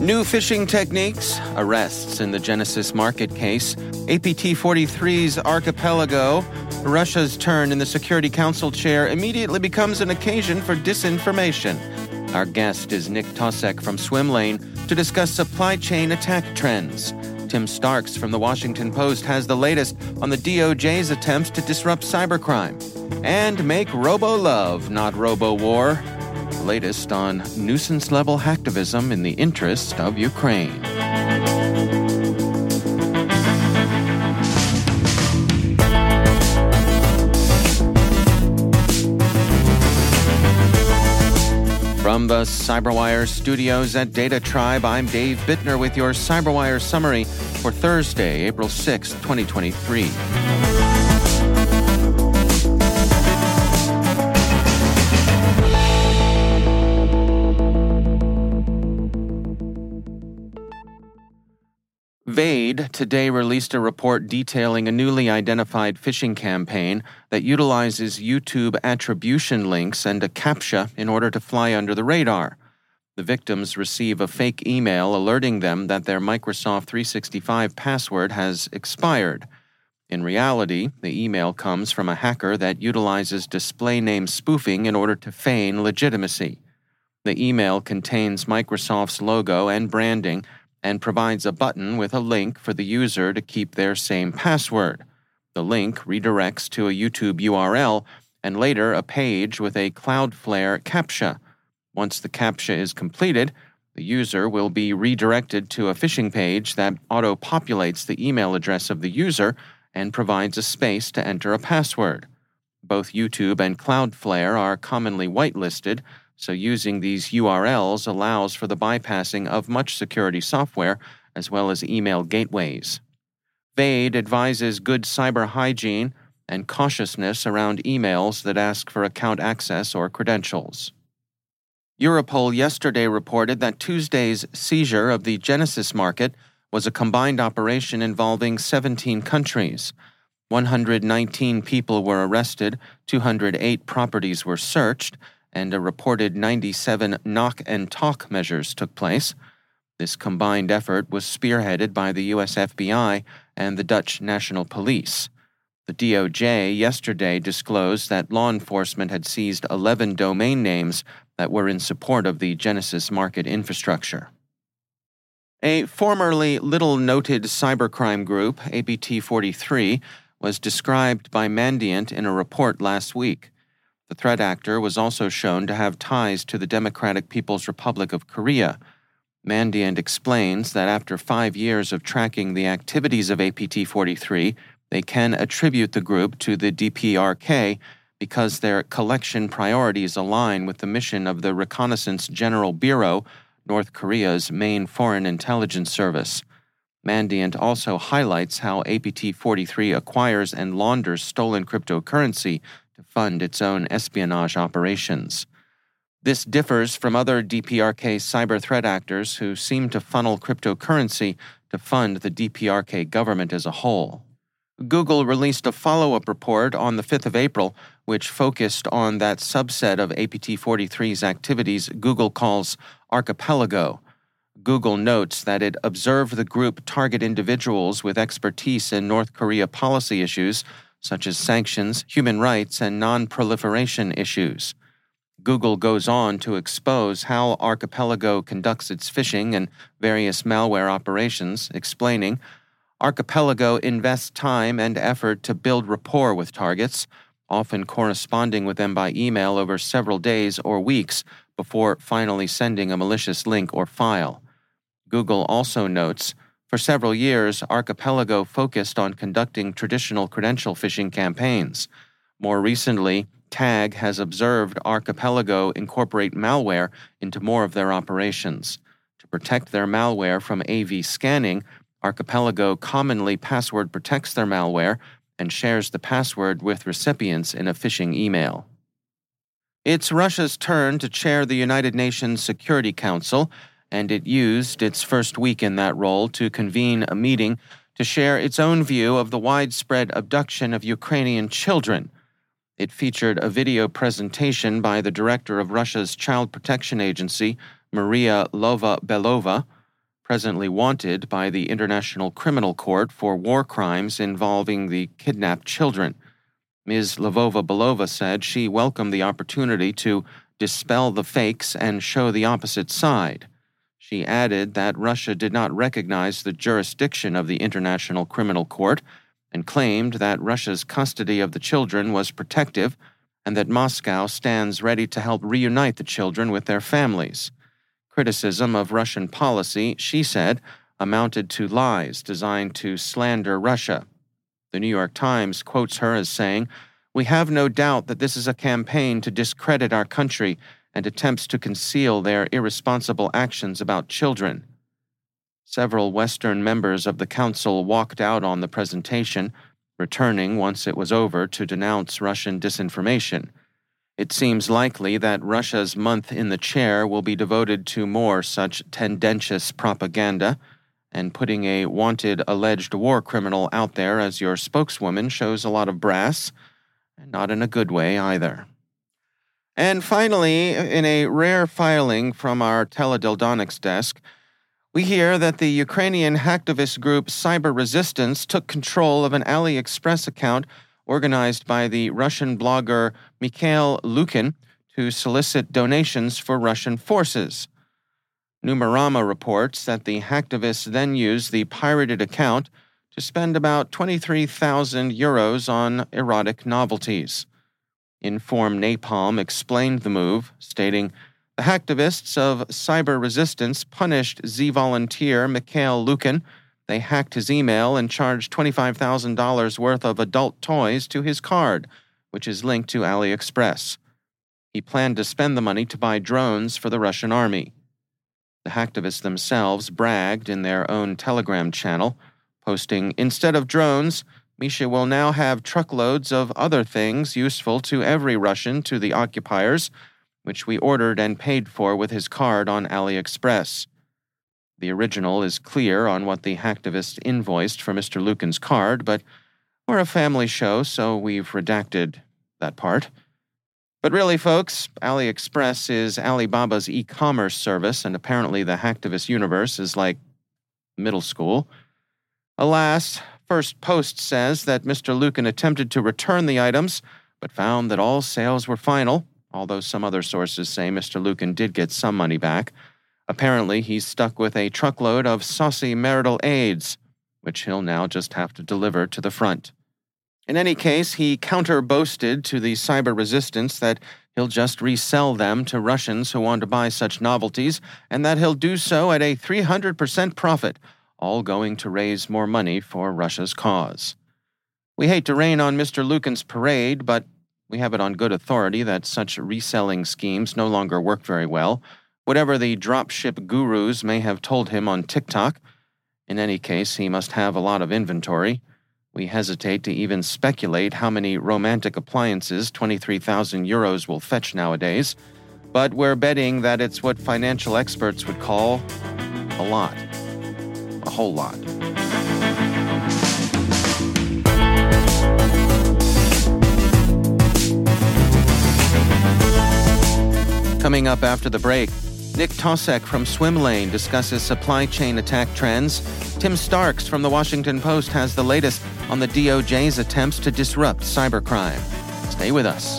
New phishing techniques, arrests in the Genesis Market case, APT 43's archipelago, Russia's turn in the Security Council chair immediately becomes an occasion for disinformation. Our guest is Nick Tausek from Swimlane to discuss supply chain attack trends. Tim Starks from the Washington Post has the latest on the DOJ's attempts to disrupt cybercrime. And make robo love, not robo war. Latest on nuisance level hacktivism in the interest of Ukraine. From the Cyberwire studios at Data Tribe, I'm Dave Bittner with your Cyberwire summary for Thursday, April 6, 2023. Today released a report detailing a newly identified phishing campaign that utilizes YouTube attribution links and a CAPTCHA in order to fly under the radar. The victims receive a fake email alerting them that their Microsoft 365 password has expired. In reality, the email comes from a hacker that utilizes display name spoofing in order to feign legitimacy. The email contains Microsoft's logo and branding and provides a button with a link for the user to keep their same password. The link redirects to a YouTube URL and later a page with a Cloudflare CAPTCHA. Once the CAPTCHA is completed, the user will be redirected to a phishing page that auto populates the email address of the user and provides a space to enter a password. Both YouTube and Cloudflare are commonly whitelisted, so using these URLs allows for the bypassing of much security software as well as email gateways. Vade advises good cyber hygiene and cautiousness around emails that ask for account access or credentials. Europol yesterday reported that Tuesday's seizure of the Genesis market was a combined operation involving 17 countries. 119 people were arrested, 208 properties were searched, and a reported 97 knock and talk measures took place. This combined effort was spearheaded by the US FBI and the Dutch National Police. The DOJ yesterday disclosed that law enforcement had seized 11 domain names that were in support of the Genesis market infrastructure. A formerly little noted cybercrime group, APT 43, was described by Mandiant in a report last week. The threat actor was also shown to have ties to the Democratic People's Republic of Korea. Mandiant explains that after five years of tracking the activities of APT 43, they can attribute the group to the DPRK because their collection priorities align with the mission of the Reconnaissance General Bureau, North Korea's main foreign intelligence service. Mandiant also highlights how APT 43 acquires and launders stolen cryptocurrency to fund its own espionage operations. This differs from other DPRK cyber threat actors who seem to funnel cryptocurrency to fund the DPRK government as a whole. Google released a follow up report on the 5th of April, which focused on that subset of APT 43's activities Google calls Archipelago. Google notes that it observed the group target individuals with expertise in North Korea policy issues such as sanctions, human rights, and non proliferation issues. Google goes on to expose how Archipelago conducts its phishing and various malware operations, explaining Archipelago invests time and effort to build rapport with targets, often corresponding with them by email over several days or weeks before finally sending a malicious link or file. Google also notes for several years, Archipelago focused on conducting traditional credential phishing campaigns. More recently, TAG has observed Archipelago incorporate malware into more of their operations. To protect their malware from AV scanning, Archipelago commonly password protects their malware and shares the password with recipients in a phishing email. It's Russia's turn to chair the United Nations Security Council, and it used its first week in that role to convene a meeting to share its own view of the widespread abduction of Ukrainian children. It featured a video presentation by the director of Russia's Child Protection Agency, Maria Lvova Belova presently wanted by the International Criminal Court for war crimes involving the kidnapped children. Ms. Lvova Belova said she welcomed the opportunity to dispel the fakes and show the opposite side. She added that Russia did not recognize the jurisdiction of the International Criminal Court and claimed that Russia's custody of the children was protective and that Moscow stands ready to help reunite the children with their families criticism of Russian policy, she said, amounted to lies designed to slander Russia. The New York Times quotes her as saying, We have no doubt that this is a campaign to discredit our country and attempts to conceal their irresponsible actions about children. Several Western members of the Council walked out on the presentation, returning once it was over to denounce Russian disinformation. It seems likely that Russia's month in the chair will be devoted to more such tendentious propaganda, and putting a wanted alleged war criminal out there as your spokeswoman shows a lot of brass, and not in a good way either. And finally, in a rare filing from our Teledildonics desk, we hear that the Ukrainian hacktivist group Cyber Resistance took control of an AliExpress account organized by the Russian blogger Mikhail Lukin to solicit donations for Russian forces. Numerama reports that the hacktivists then used the pirated account to spend about 23,000 euros on erotic novelties. Inform Napalm explained the move, stating, The hacktivists of cyber resistance punished Z volunteer Mikhail Lukin they hacked his email and charged $25,000 worth of adult toys to his card, which is linked to AliExpress. He planned to spend the money to buy drones for the Russian army. The hacktivists themselves bragged in their own Telegram channel, posting Instead of drones, Misha will now have truckloads of other things useful to every Russian to the occupiers, which we ordered and paid for with his card on AliExpress. The original is clear on what the hacktivist invoiced for Mr. Lukin's card, but we're a family show, so we've redacted that part. But really, folks, AliExpress is Alibaba's e commerce service, and apparently the hacktivist universe is like middle school. Alas, First Post says that Mr. Lukin attempted to return the items, but found that all sales were final, although some other sources say Mr. Lukin did get some money back. Apparently, he's stuck with a truckload of saucy marital aids, which he'll now just have to deliver to the front. In any case, he counter boasted to the cyber resistance that he'll just resell them to Russians who want to buy such novelties, and that he'll do so at a 300% profit, all going to raise more money for Russia's cause. We hate to rain on Mr. Lukin's parade, but we have it on good authority that such reselling schemes no longer work very well whatever the dropship gurus may have told him on TikTok. In any case, he must have a lot of inventory. We hesitate to even speculate how many romantic appliances 23,000 euros will fetch nowadays, but we're betting that it's what financial experts would call a lot. A whole lot. Coming up after the break, Nick Tausek from Swimlane discusses supply chain attack trends. Tim Starks from the Washington Post has the latest on the DOJ's attempts to disrupt cybercrime. Stay with us.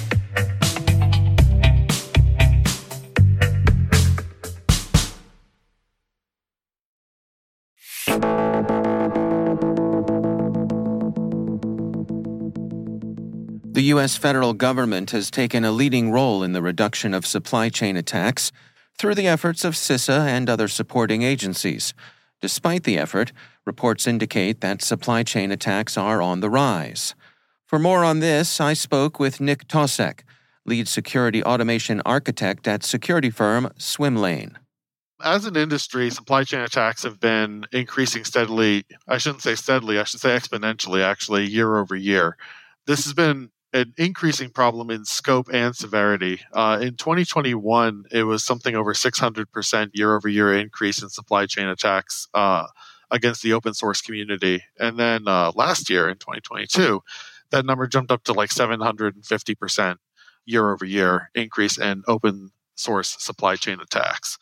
The U.S. federal government has taken a leading role in the reduction of supply chain attacks through the efforts of CISA and other supporting agencies. Despite the effort, reports indicate that supply chain attacks are on the rise. For more on this, I spoke with Nick Tausek, lead security automation architect at security firm Swimlane. As an industry, supply chain attacks have been increasing steadily. I shouldn't say steadily, I should say exponentially, actually, year over year. This has been an increasing problem in scope and severity. Uh, in 2021, it was something over 600% year over year increase in supply chain attacks uh, against the open source community. And then uh, last year in 2022, that number jumped up to like 750% year over year increase in open source supply chain attacks.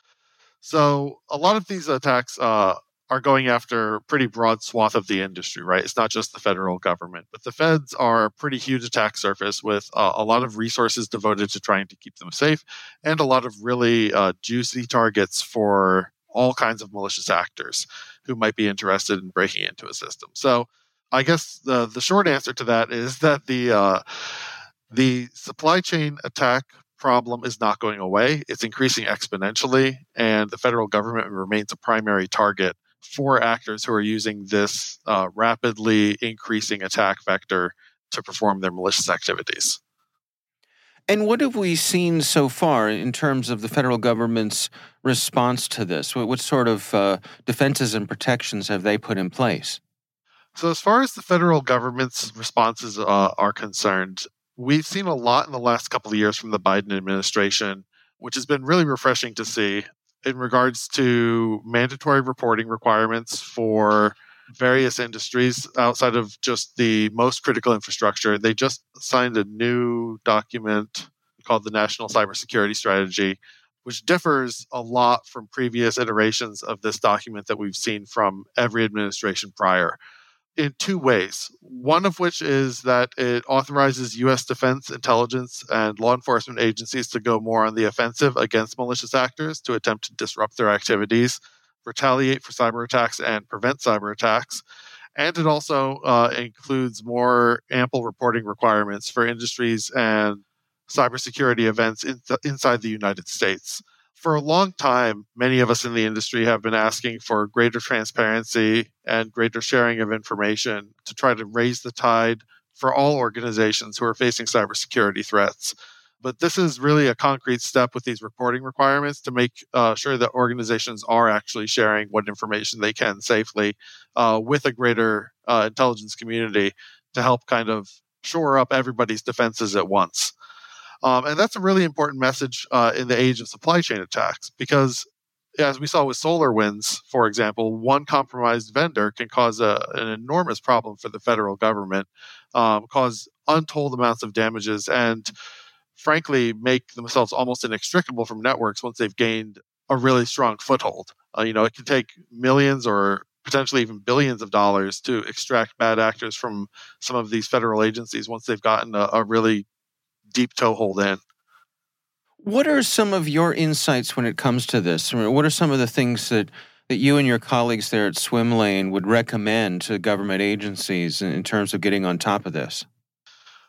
So a lot of these attacks uh, are going after a pretty broad swath of the industry, right? It's not just the federal government, but the feds are a pretty huge attack surface with uh, a lot of resources devoted to trying to keep them safe and a lot of really uh, juicy targets for all kinds of malicious actors who might be interested in breaking into a system. So, I guess the the short answer to that is that the uh, the supply chain attack problem is not going away. It's increasing exponentially, and the federal government remains a primary target for actors who are using this uh, rapidly increasing attack vector to perform their malicious activities. And what have we seen so far in terms of the federal government's response to this? What, what sort of uh, defenses and protections have they put in place? So, as far as the federal government's responses uh, are concerned, we've seen a lot in the last couple of years from the Biden administration, which has been really refreshing to see in regards to mandatory reporting requirements for various industries outside of just the most critical infrastructure. They just signed a new document called the National Cybersecurity Strategy, which differs a lot from previous iterations of this document that we've seen from every administration prior in two ways. One of which is that it authorizes U.S. defense, intelligence, and law enforcement agencies to go more on the offensive against malicious actors to attempt to disrupt their activities, retaliate for cyber attacks, and prevent cyber attacks. And it also uh, includes more ample reporting requirements for industries and cybersecurity events in th- inside the United States for a long time, many of us in the industry have been asking for greater transparency and greater sharing of information to try to raise the tide for all organizations who are facing cybersecurity threats. But this is really a concrete step with these reporting requirements to make uh, sure that organizations are actually sharing what information they can safely uh, with a greater uh, intelligence community to help kind of shore up everybody's defenses at once. Um, and that's a really important message uh, in the age of supply chain attacks because, as we saw with SolarWinds, for example, one compromised vendor can cause a, an enormous problem for the federal government, um, cause untold amounts of damages, and frankly, make themselves almost inextricable from networks once they've gained a really strong foothold. Uh, you know, it can take millions or potentially even billions of dollars to extract bad actors from some of these federal agencies once they've gotten a, a really deep toehold in. What are some of your insights when it comes to this? What are some of the things that, that you and your colleagues there at Swimlane would recommend to government agencies in, in terms of getting on top of this?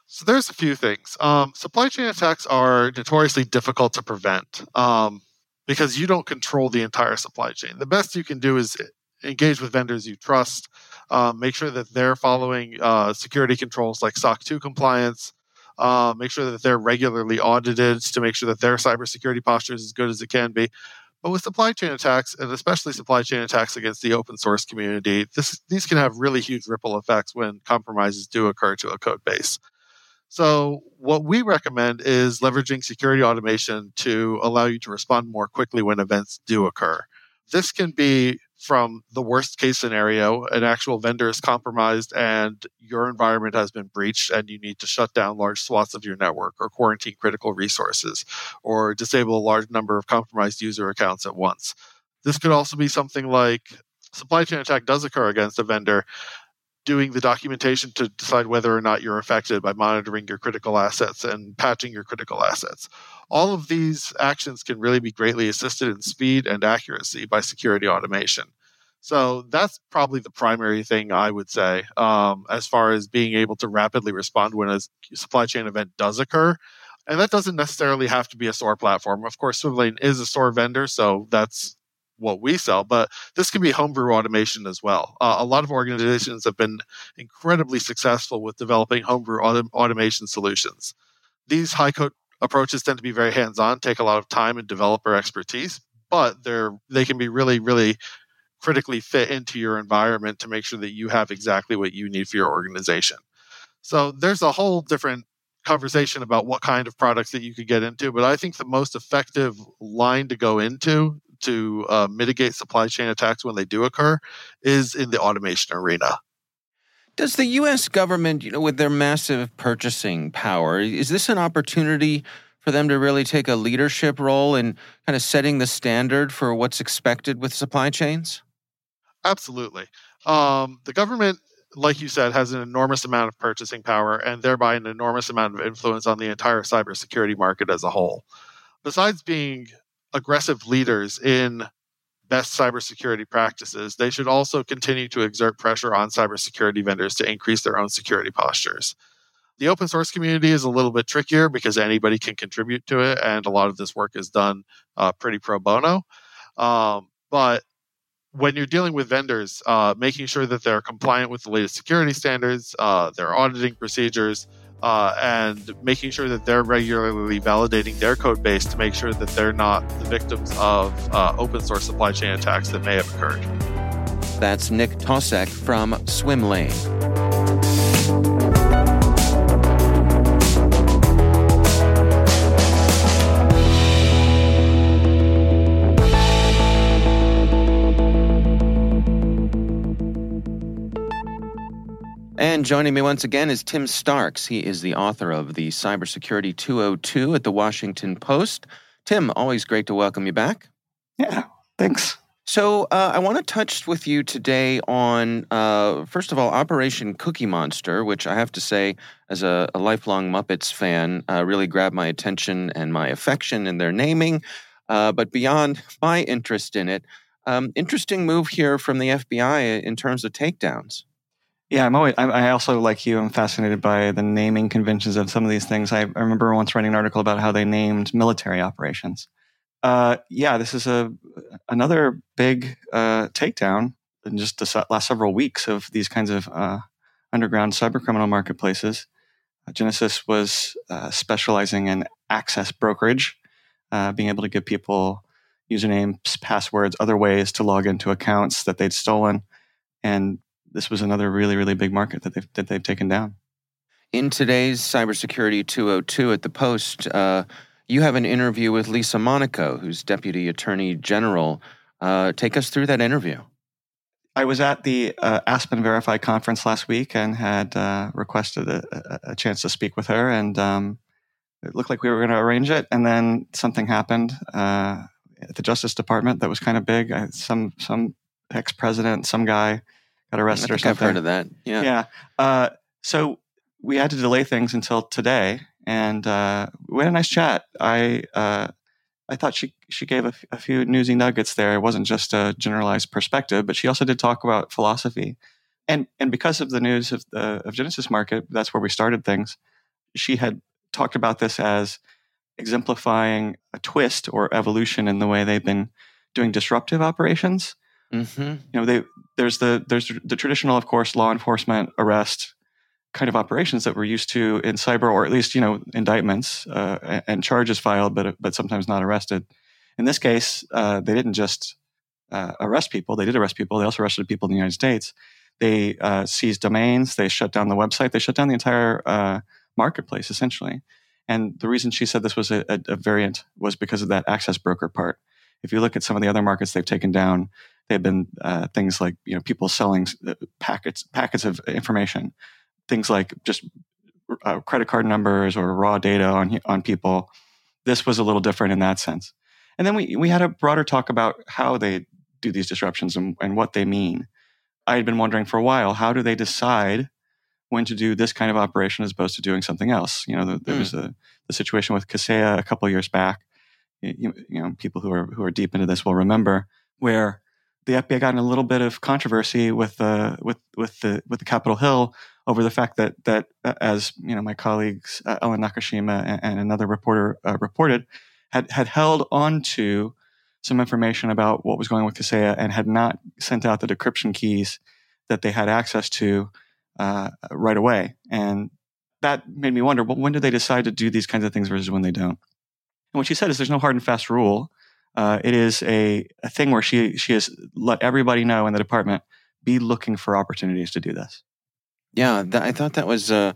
So there's a few things. Um, supply chain attacks are notoriously difficult to prevent um, because you don't control the entire supply chain. The best you can do is engage with vendors you trust, um, make sure that they're following uh, security controls like SOC 2 compliance, uh, make sure that they're regularly audited to make sure that their cybersecurity posture is as good as it can be. But with supply chain attacks, and especially supply chain attacks against the open source community, this, these can have really huge ripple effects when compromises do occur to a code base. So, what we recommend is leveraging security automation to allow you to respond more quickly when events do occur. This can be from the worst case scenario an actual vendor is compromised and your environment has been breached and you need to shut down large swaths of your network or quarantine critical resources or disable a large number of compromised user accounts at once. This could also be something like supply chain attack does occur against a vendor doing the documentation to decide whether or not you're affected by monitoring your critical assets and patching your critical assets. All of these actions can really be greatly assisted in speed and accuracy by security automation. So that's probably the primary thing I would say um, as far as being able to rapidly respond when a supply chain event does occur. And that doesn't necessarily have to be a SOAR platform. Of course, Swimlane is a SOAR vendor, so that's what we sell, but this can be homebrew automation as well. Uh, a lot of organizations have been incredibly successful with developing homebrew autom- automation solutions. These high code approaches tend to be very hands on, take a lot of time and developer expertise, but they're they can be really really critically fit into your environment to make sure that you have exactly what you need for your organization. So there's a whole different conversation about what kind of products that you could get into, but I think the most effective line to go into to uh, mitigate supply chain attacks when they do occur is in the automation arena. Does the U.S. government, you know, with their massive purchasing power, is this an opportunity for them to really take a leadership role in kind of setting the standard for what's expected with supply chains? Absolutely. Um, the government, like you said, has an enormous amount of purchasing power and thereby an enormous amount of influence on the entire cybersecurity market as a whole. Besides being aggressive leaders in best cybersecurity practices, they should also continue to exert pressure on cybersecurity vendors to increase their own security postures. The open source community is a little bit trickier because anybody can contribute to it, and a lot of this work is done uh, pretty pro bono. Um, but when you're dealing with vendors, uh, making sure that they're compliant with the latest security standards, uh, their auditing procedures, uh, and making sure that they're regularly validating their code base to make sure that they're not the victims of uh, open source supply chain attacks that may have occurred. That's Nick Tausek from Swimlane. And joining me once again is Tim Starks. He is the author of the Cybersecurity 202 at the Washington Post. Tim, always great to welcome you back. Yeah, thanks. So, uh, I want to touch with you today on, uh, first of all, Operation Cookie Monster, which I have to say, as a, a lifelong Muppets fan, uh, really grabbed my attention and my affection in their naming. Uh, but beyond my interest in it, um, interesting move here from the FBI in terms of takedowns. Yeah, I'm always. I also like you. I'm fascinated by the naming conventions of some of these things. I, remember once writing an article about how they named military operations. Uh, yeah, this is a another big uh, takedown in just the last several weeks of these kinds of uh, underground cybercriminal marketplaces. Uh, Genesis was uh, specializing in access brokerage, uh, being able to give people usernames, passwords, other ways to log into accounts that they'd stolen, and this was another really, really big market that they've, that they've taken down. In today's Cybersecurity 202 at the Post, uh, you have an interview with Lisa Monaco, who's Deputy Attorney General. Uh, take us through that interview. I was at the uh, Aspen Verify conference last week and had uh, requested a, a, chance to speak with her, and um, it looked like we were going to arrange it, and then something happened uh, at the Justice Department that was kind of big. I, some some ex president, some guy got arrested I or something. I've heard of that. Yeah. Yeah. Uh, so we had to delay things until today, and uh, we had a nice chat. I uh, I thought she she gave a, a few newsy nuggets there. It wasn't just a generalized perspective, but she also did talk about philosophy, and and because of the news of the of Genesis Market, that's where we started things. She had talked about this as exemplifying a twist or evolution in the way they've been doing disruptive operations. Mm-hmm. You know, they there's the there's the traditional, of course, law enforcement arrest kind of operations that we're used to in cyber, or at least you know indictments uh, and charges filed, but but sometimes not arrested. In this case, uh, they didn't just uh, arrest people; they did arrest people. They also arrested people in the United States. They uh, seized domains. They shut down the website. They shut down the entire uh, marketplace, essentially. And the reason she said this was a, a, a variant was because of that access broker part. If you look at some of the other markets they've taken down, they've been uh, things like you know people selling packets packets of information things like just uh, credit card numbers or raw data on on people. This was a little different in that sense. And then we we had a broader talk about how they do these disruptions and, and what they mean. I had been wondering for a while how do they decide when to do this kind of operation as opposed to doing something else. You know, the, there mm. was a, the situation with Kaseya a couple years back. You, you, know, people who are who are deep into this will remember where the FBI got in a little bit of controversy with the with with the with the Capitol Hill over the fact that that uh, as you know my colleagues uh, Ellen Nakashima and, and another reporter uh, reported had had held on to some information about what was going on with Kaseya and had not sent out the decryption keys that they had access to uh, right away. And that made me wonder well when do they decide to do these kinds of things versus when they don't? And what she said is there's no hard and fast rule uh, it is a, a thing where she she has let everybody know in the department be looking for opportunities to do this yeah, I thought that was uh,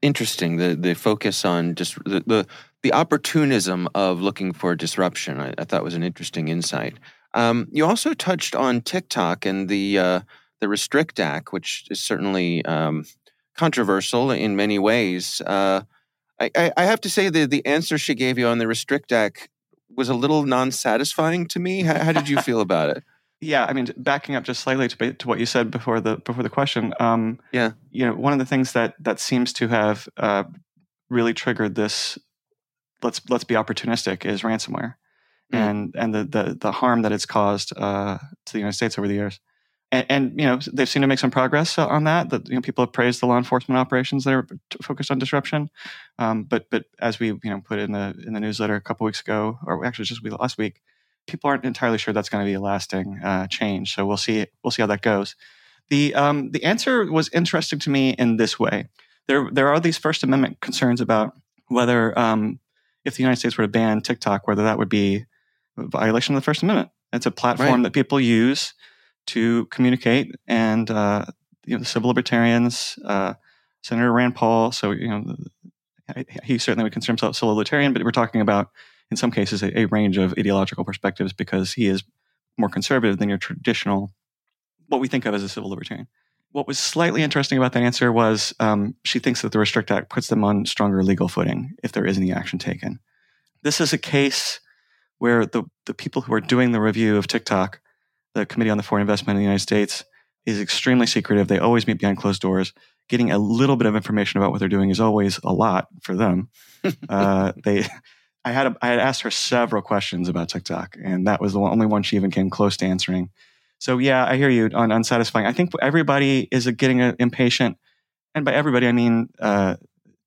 interesting. The the focus on just the, the, the opportunism of looking for disruption. I, I thought was an interesting insight. Um, you also touched on TikTok and the uh, the Restrict Act, which is certainly um, controversial in many ways. Uh, I, I, have to say the the answer she gave you on the Restrict Act was a little non satisfying to me. How, how did you feel about it? yeah, I mean, backing up just slightly to, to what you said before the before the question. Um, yeah, you know, one of the things that that seems to have uh, really triggered this let's let's be opportunistic is ransomware, mm. and and the, the the harm that it's caused uh, to the United States over the years. And, and, you know they've seen to make some progress on that. That you know people have praised the law enforcement operations that are focused on disruption. Um, but but as we you know put in the in the newsletter a couple weeks ago, or actually just last week, people aren't entirely sure that's going to be a lasting uh, change. So we'll see. We'll see how that goes. The um, the answer was interesting to me in this way. There there are these First Amendment concerns about whether um, if the United States were to ban TikTok, whether that would be a violation of the First Amendment. It's a platform right. that people use to communicate, and uh, you know, the civil libertarians, uh, Senator Rand Paul. So you know, he certainly would consider himself civil libertarian, but we're talking about in some cases, a, a range of ideological perspectives because he is more conservative than your traditional, what we think of as a civil libertarian. What was slightly interesting about that answer was um, she thinks that the Restrict Act puts them on stronger legal footing if there is any action taken. This is a case where the, the people who are doing the review of TikTok, the Committee on the Foreign Investment in the United States, is extremely secretive. They always meet behind closed doors. Getting a little bit of information about what they're doing is always a lot for them. uh, they I had a, I had asked her several questions about TikTok, and that was the only one she even came close to answering. So yeah, I hear you on unsatisfying. I think everybody is getting impatient, and by everybody I mean uh,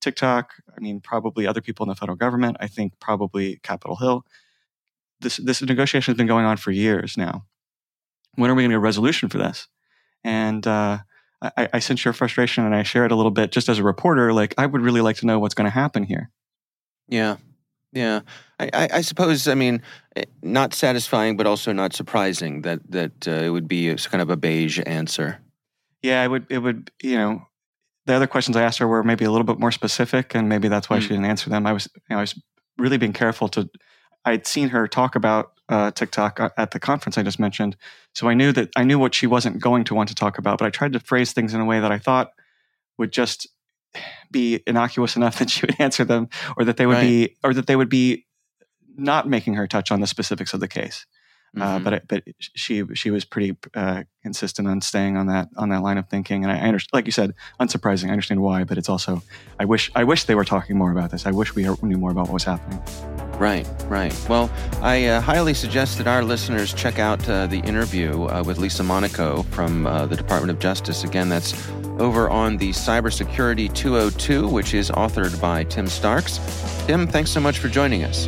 TikTok. I mean probably other people in the federal government. I think probably Capitol Hill. This this negotiation has been going on for years now. When are we going to get a resolution for this? And uh, I, I sense your frustration, and I share it a little bit just as a reporter. Like I would really like to know what's going to happen here. Yeah, yeah, I, I, I, suppose. I mean, eh, not satisfying, but also not surprising that that uh, it would be a, kind of a beige answer. Yeah, it would. It would. You know, the other questions I asked her were maybe a little bit more specific, and maybe that's why mm. she didn't answer them. I was, you know, I was really being careful to. I'd seen her talk about uh, TikTok uh, at the conference I just mentioned, so I knew that I knew what she wasn't going to want to talk about. But I tried to phrase things in a way that I thought would just be innocuous enough that she would answer them or that they would right. be or that they would be not making her touch on the specifics of the case Uh, Mhm. but but she she was pretty uh, consistent on staying on that on that line of thinking, and I, I understand, like you said, unsurprising. I understand why, but it's also I wish I wish they were talking more about this. I wish we knew more about what was happening. Right, right. Well, I uh, highly suggest that our listeners check out uh, the interview uh, with Lisa Monaco from uh, the Department of Justice. Again, that's over on the Cybersecurity 202, which is authored by Tim Starks. Tim, thanks so much for joining us.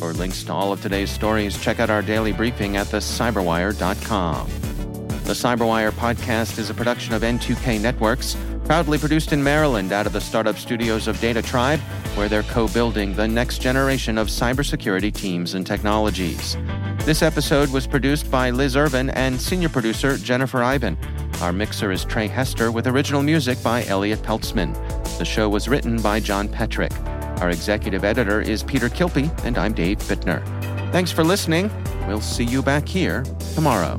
For links to all of today's stories, check out our daily briefing at thecyberwire.com. The Cyberwire podcast is a production of N2K Networks, proudly produced in Maryland out of the startup studios of Data Tribe, where they're co building the next generation of cybersecurity teams and technologies. This episode was produced by Liz Irvin and senior producer Jennifer Iben. Our mixer is Trey Hester with original music by Elliot Peltzman. The show was written by John Petrick. Our executive editor is Peter Kilpie, and I'm Dave Bittner. Thanks for listening. We'll see you back here tomorrow.